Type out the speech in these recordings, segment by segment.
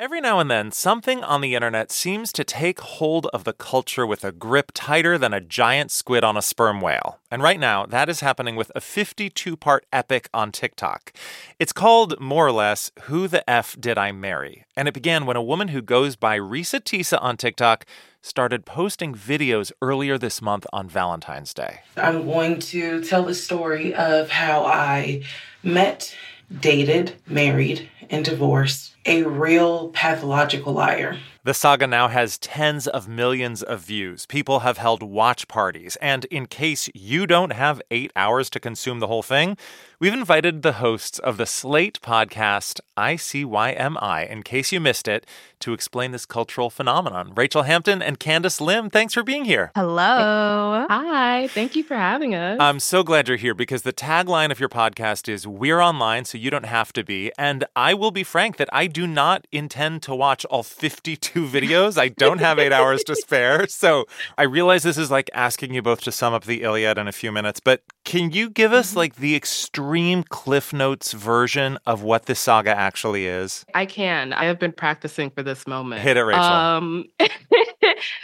Every now and then, something on the internet seems to take hold of the culture with a grip tighter than a giant squid on a sperm whale. And right now, that is happening with a 52 part epic on TikTok. It's called, more or less, Who the F Did I Marry? And it began when a woman who goes by Reesa Teesa on TikTok started posting videos earlier this month on Valentine's Day. I'm going to tell the story of how I met, dated, married, and divorced a real pathological liar. The saga now has tens of millions of views. People have held watch parties. And in case you don't have eight hours to consume the whole thing, we've invited the hosts of the Slate podcast, ICYMI, in case you missed it, to explain this cultural phenomenon. Rachelle Hampton and Candice Lim, thanks for being here. Hello. Hi. Thank you for having us. I'm so glad you're here because the tagline of your podcast is We're online, so you don't have to be. And I will be frank that I do not intend to watch all 52 videos. I don't have eight hours to spare. So I realize this is like asking you both to sum up the Iliad in a few minutes, but can you give us mm-hmm. like the extreme Cliff Notes version of what this saga actually is? I can. I have been practicing for this moment. Hit it, Rachelle. Um,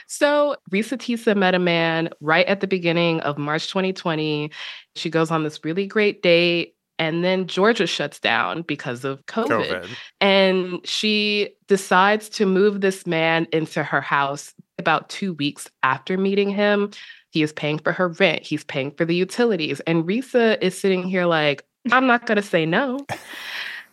so Reesa Teesa met a man right at the beginning of March 2020. She goes on this really great date. And then Georgia shuts down because of COVID. COVID. And she decides to move this man into her house about two weeks after meeting him. He is paying for her rent, he's paying for the utilities. And Reesa is sitting here like, I'm not going to say no.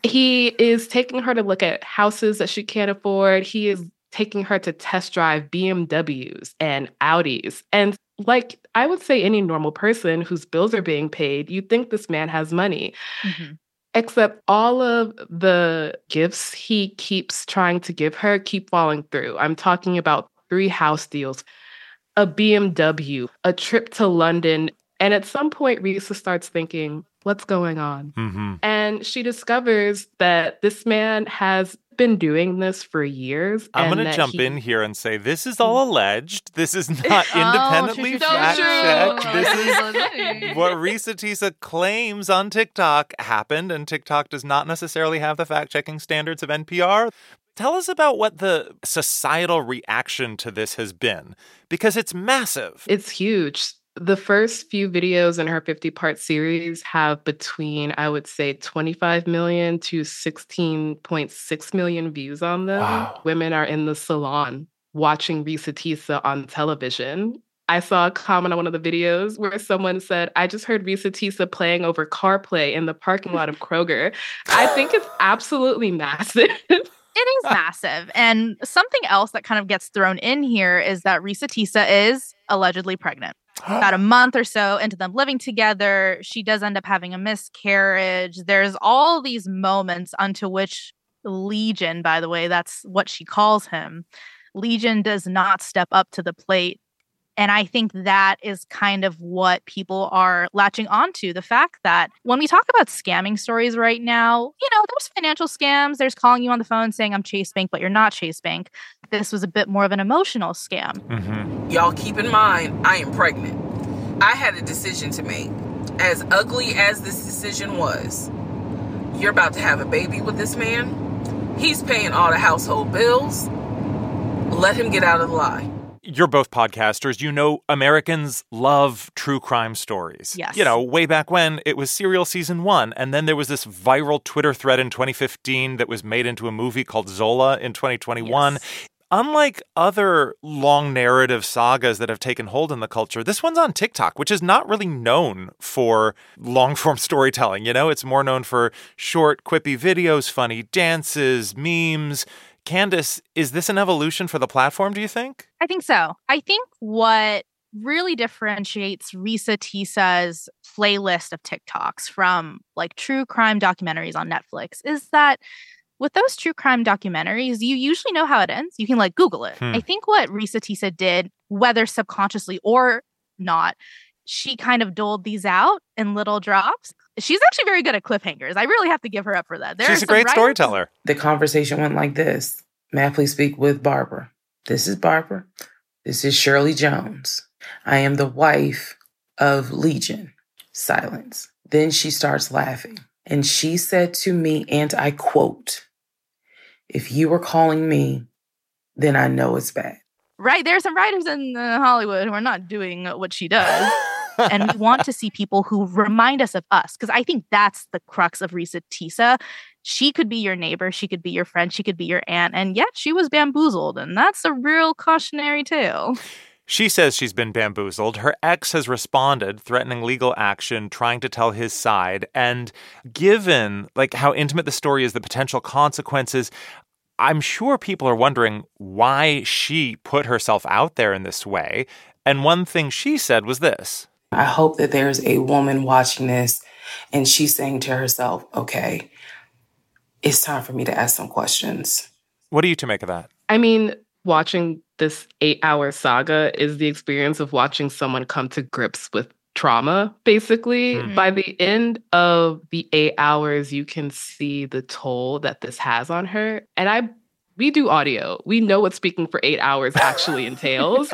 he is taking her to look at houses that she can't afford. He is taking her to test drive BMWs and Audis. And like I would say, any normal person whose bills are being paid, you think this man has money. Mm-hmm. Except all of the gifts he keeps trying to give her keep falling through. I'm talking about three house deals, a BMW, a trip to London. And at some point, Reesa starts thinking, what's going on? Mm-hmm. And she discovers that this man has been doing this for years. I'm going to jump he... in here and say this is all mm. alleged. This is not oh, independently oh, fact checked. This is what Reesa Teesa claims on TikTok happened, and TikTok does not necessarily have the fact checking standards of NPR. Tell us about what the societal reaction to this has been, because it's massive. It's huge. The first few videos in her 50 part series have between, I would say, 25 million to 16.6 million views on them. Wow. Women are in the salon watching Reesa Teesa on television. I saw a comment on one of the videos where someone said, I just heard Reesa Teesa playing over CarPlay in the parking lot of Kroger. I think it's absolutely massive. It is massive. And something else that kind of gets thrown in here is that Reesa Teesa is allegedly pregnant. About a month or so into them living together, she does end up having a miscarriage. There's all these moments unto which Legion, by the way, that's what she calls him. Legion does not step up to the plate and I think that is kind of what people are latching onto the fact that when we talk about scamming stories right now, you know, there's financial scams, there's calling you on the phone saying, I'm Chase Bank, but you're not Chase Bank. This was a bit more of an emotional scam. Mm-hmm. Y'all keep in mind, I am pregnant. I had a decision to make. As ugly as this decision was, you're about to have a baby with this man. He's paying all the household bills. Let him get out of the lie you're both podcasters. You know, Americans love true crime stories. Yes. You know, way back when it was Serial season one. And then there was this viral Twitter thread in 2015 that was made into a movie called Zola in 2021. Yes. Unlike other long narrative sagas that have taken hold in the culture, this one's on TikTok, which is not really known for long form storytelling. You know, it's more known for short, quippy videos, funny dances, memes Candice, is this an evolution for the platform, do you think? I think so. I think what really differentiates Reesa Teesa's playlist of TikToks from like true crime documentaries on Netflix is that with those true crime documentaries, you usually know how it ends. You can like Google it. Hmm. I think what Reesa Teesa did, whether subconsciously or not, she kind of doled these out in little drops she's actually very good at cliffhangers. I really have to give her up for that. There she's a great writers- storyteller. The conversation went like this May I please speak with Barbara? This is Barbara. This is Shirley Jones. I am the wife of Legion. Silence. Then she starts laughing. And she said to me, and I quote, If you were calling me, then I know it's bad. Right. There are some writers in uh, Hollywood who are not doing what she does. and we want to see people who remind us of us because I think that's the crux of Reesa Teesa. She could be your neighbor, she could be your friend, she could be your aunt, and yet she was bamboozled, and that's a real cautionary tale. She says she's been bamboozled. Her ex has responded, threatening legal action, trying to tell his side. And given like how intimate the story is, the potential consequences, I'm sure people are wondering why she put herself out there in this way. And one thing she said was this I hope that there's a woman watching this and she's saying to herself, okay, it's time for me to ask some questions. What do you to make of that? I mean, watching this eight hour saga is the experience of watching someone come to grips with trauma, basically. Mm-hmm. By the end of the eight hours, you can see the toll that this has on her. And I we do audio. We know what speaking for eight hours actually entails.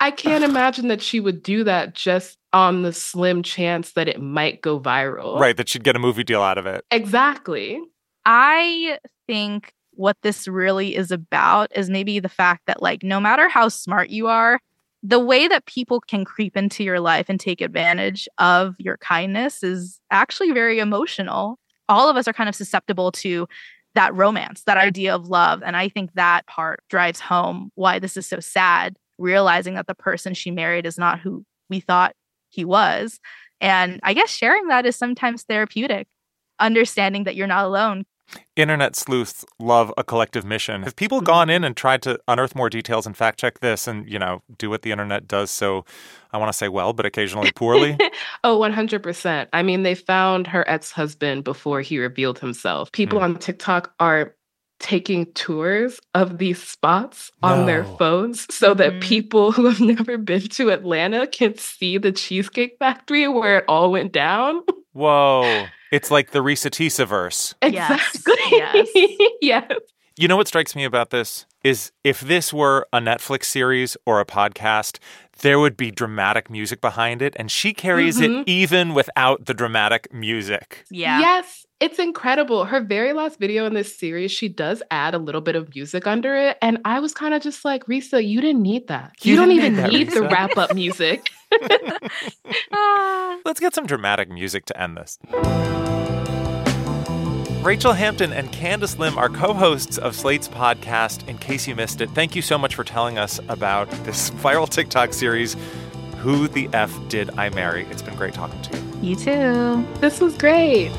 I can't imagine that she would do that just on the slim chance that it might go viral. Right, that she'd get a movie deal out of it. Exactly. I think what this really is about is maybe the fact that, like, no matter how smart you are, the way that people can creep into your life and take advantage of your kindness is actually very emotional. All of us are kind of susceptible to that romance, that idea of love. And I think that part drives home why this is so sad, realizing that the person she married is not who we thought he was. And I guess sharing that is sometimes therapeutic, understanding that you're not alone internet sleuths love a collective mission. Have people mm-hmm. gone in and tried to unearth more details and fact check this and, you know, do what the internet does so I want to say well, but occasionally poorly? oh, 100%. I mean, they found her ex-husband before he revealed himself. People mm. on TikTok are taking tours of these spots on no. their phones so that mm. people who have never been to Atlanta can see the Cheesecake Factory where it all went down. Whoa. It's like the Reesa Teesa verse. Exactly. Yes. yes. yes. You know what strikes me about this is if this were a Netflix series or a podcast, there would be dramatic music behind it, and she carries mm-hmm. it even without the dramatic music. Yeah. Yes, it's incredible. Her very last video in this series, she does add a little bit of music under it, and I was kind of just like, Reesa, you didn't need that. You, you don't even need, need the wrap up music. Ah. Let's get some dramatic music to end this. Rachelle Hampton and Candice Lim are co hosts of Slate's podcast. In case you missed it, thank you so much for telling us about this viral TikTok series, Who the F Did I Marry? It's been great talking to you. You too. This was great.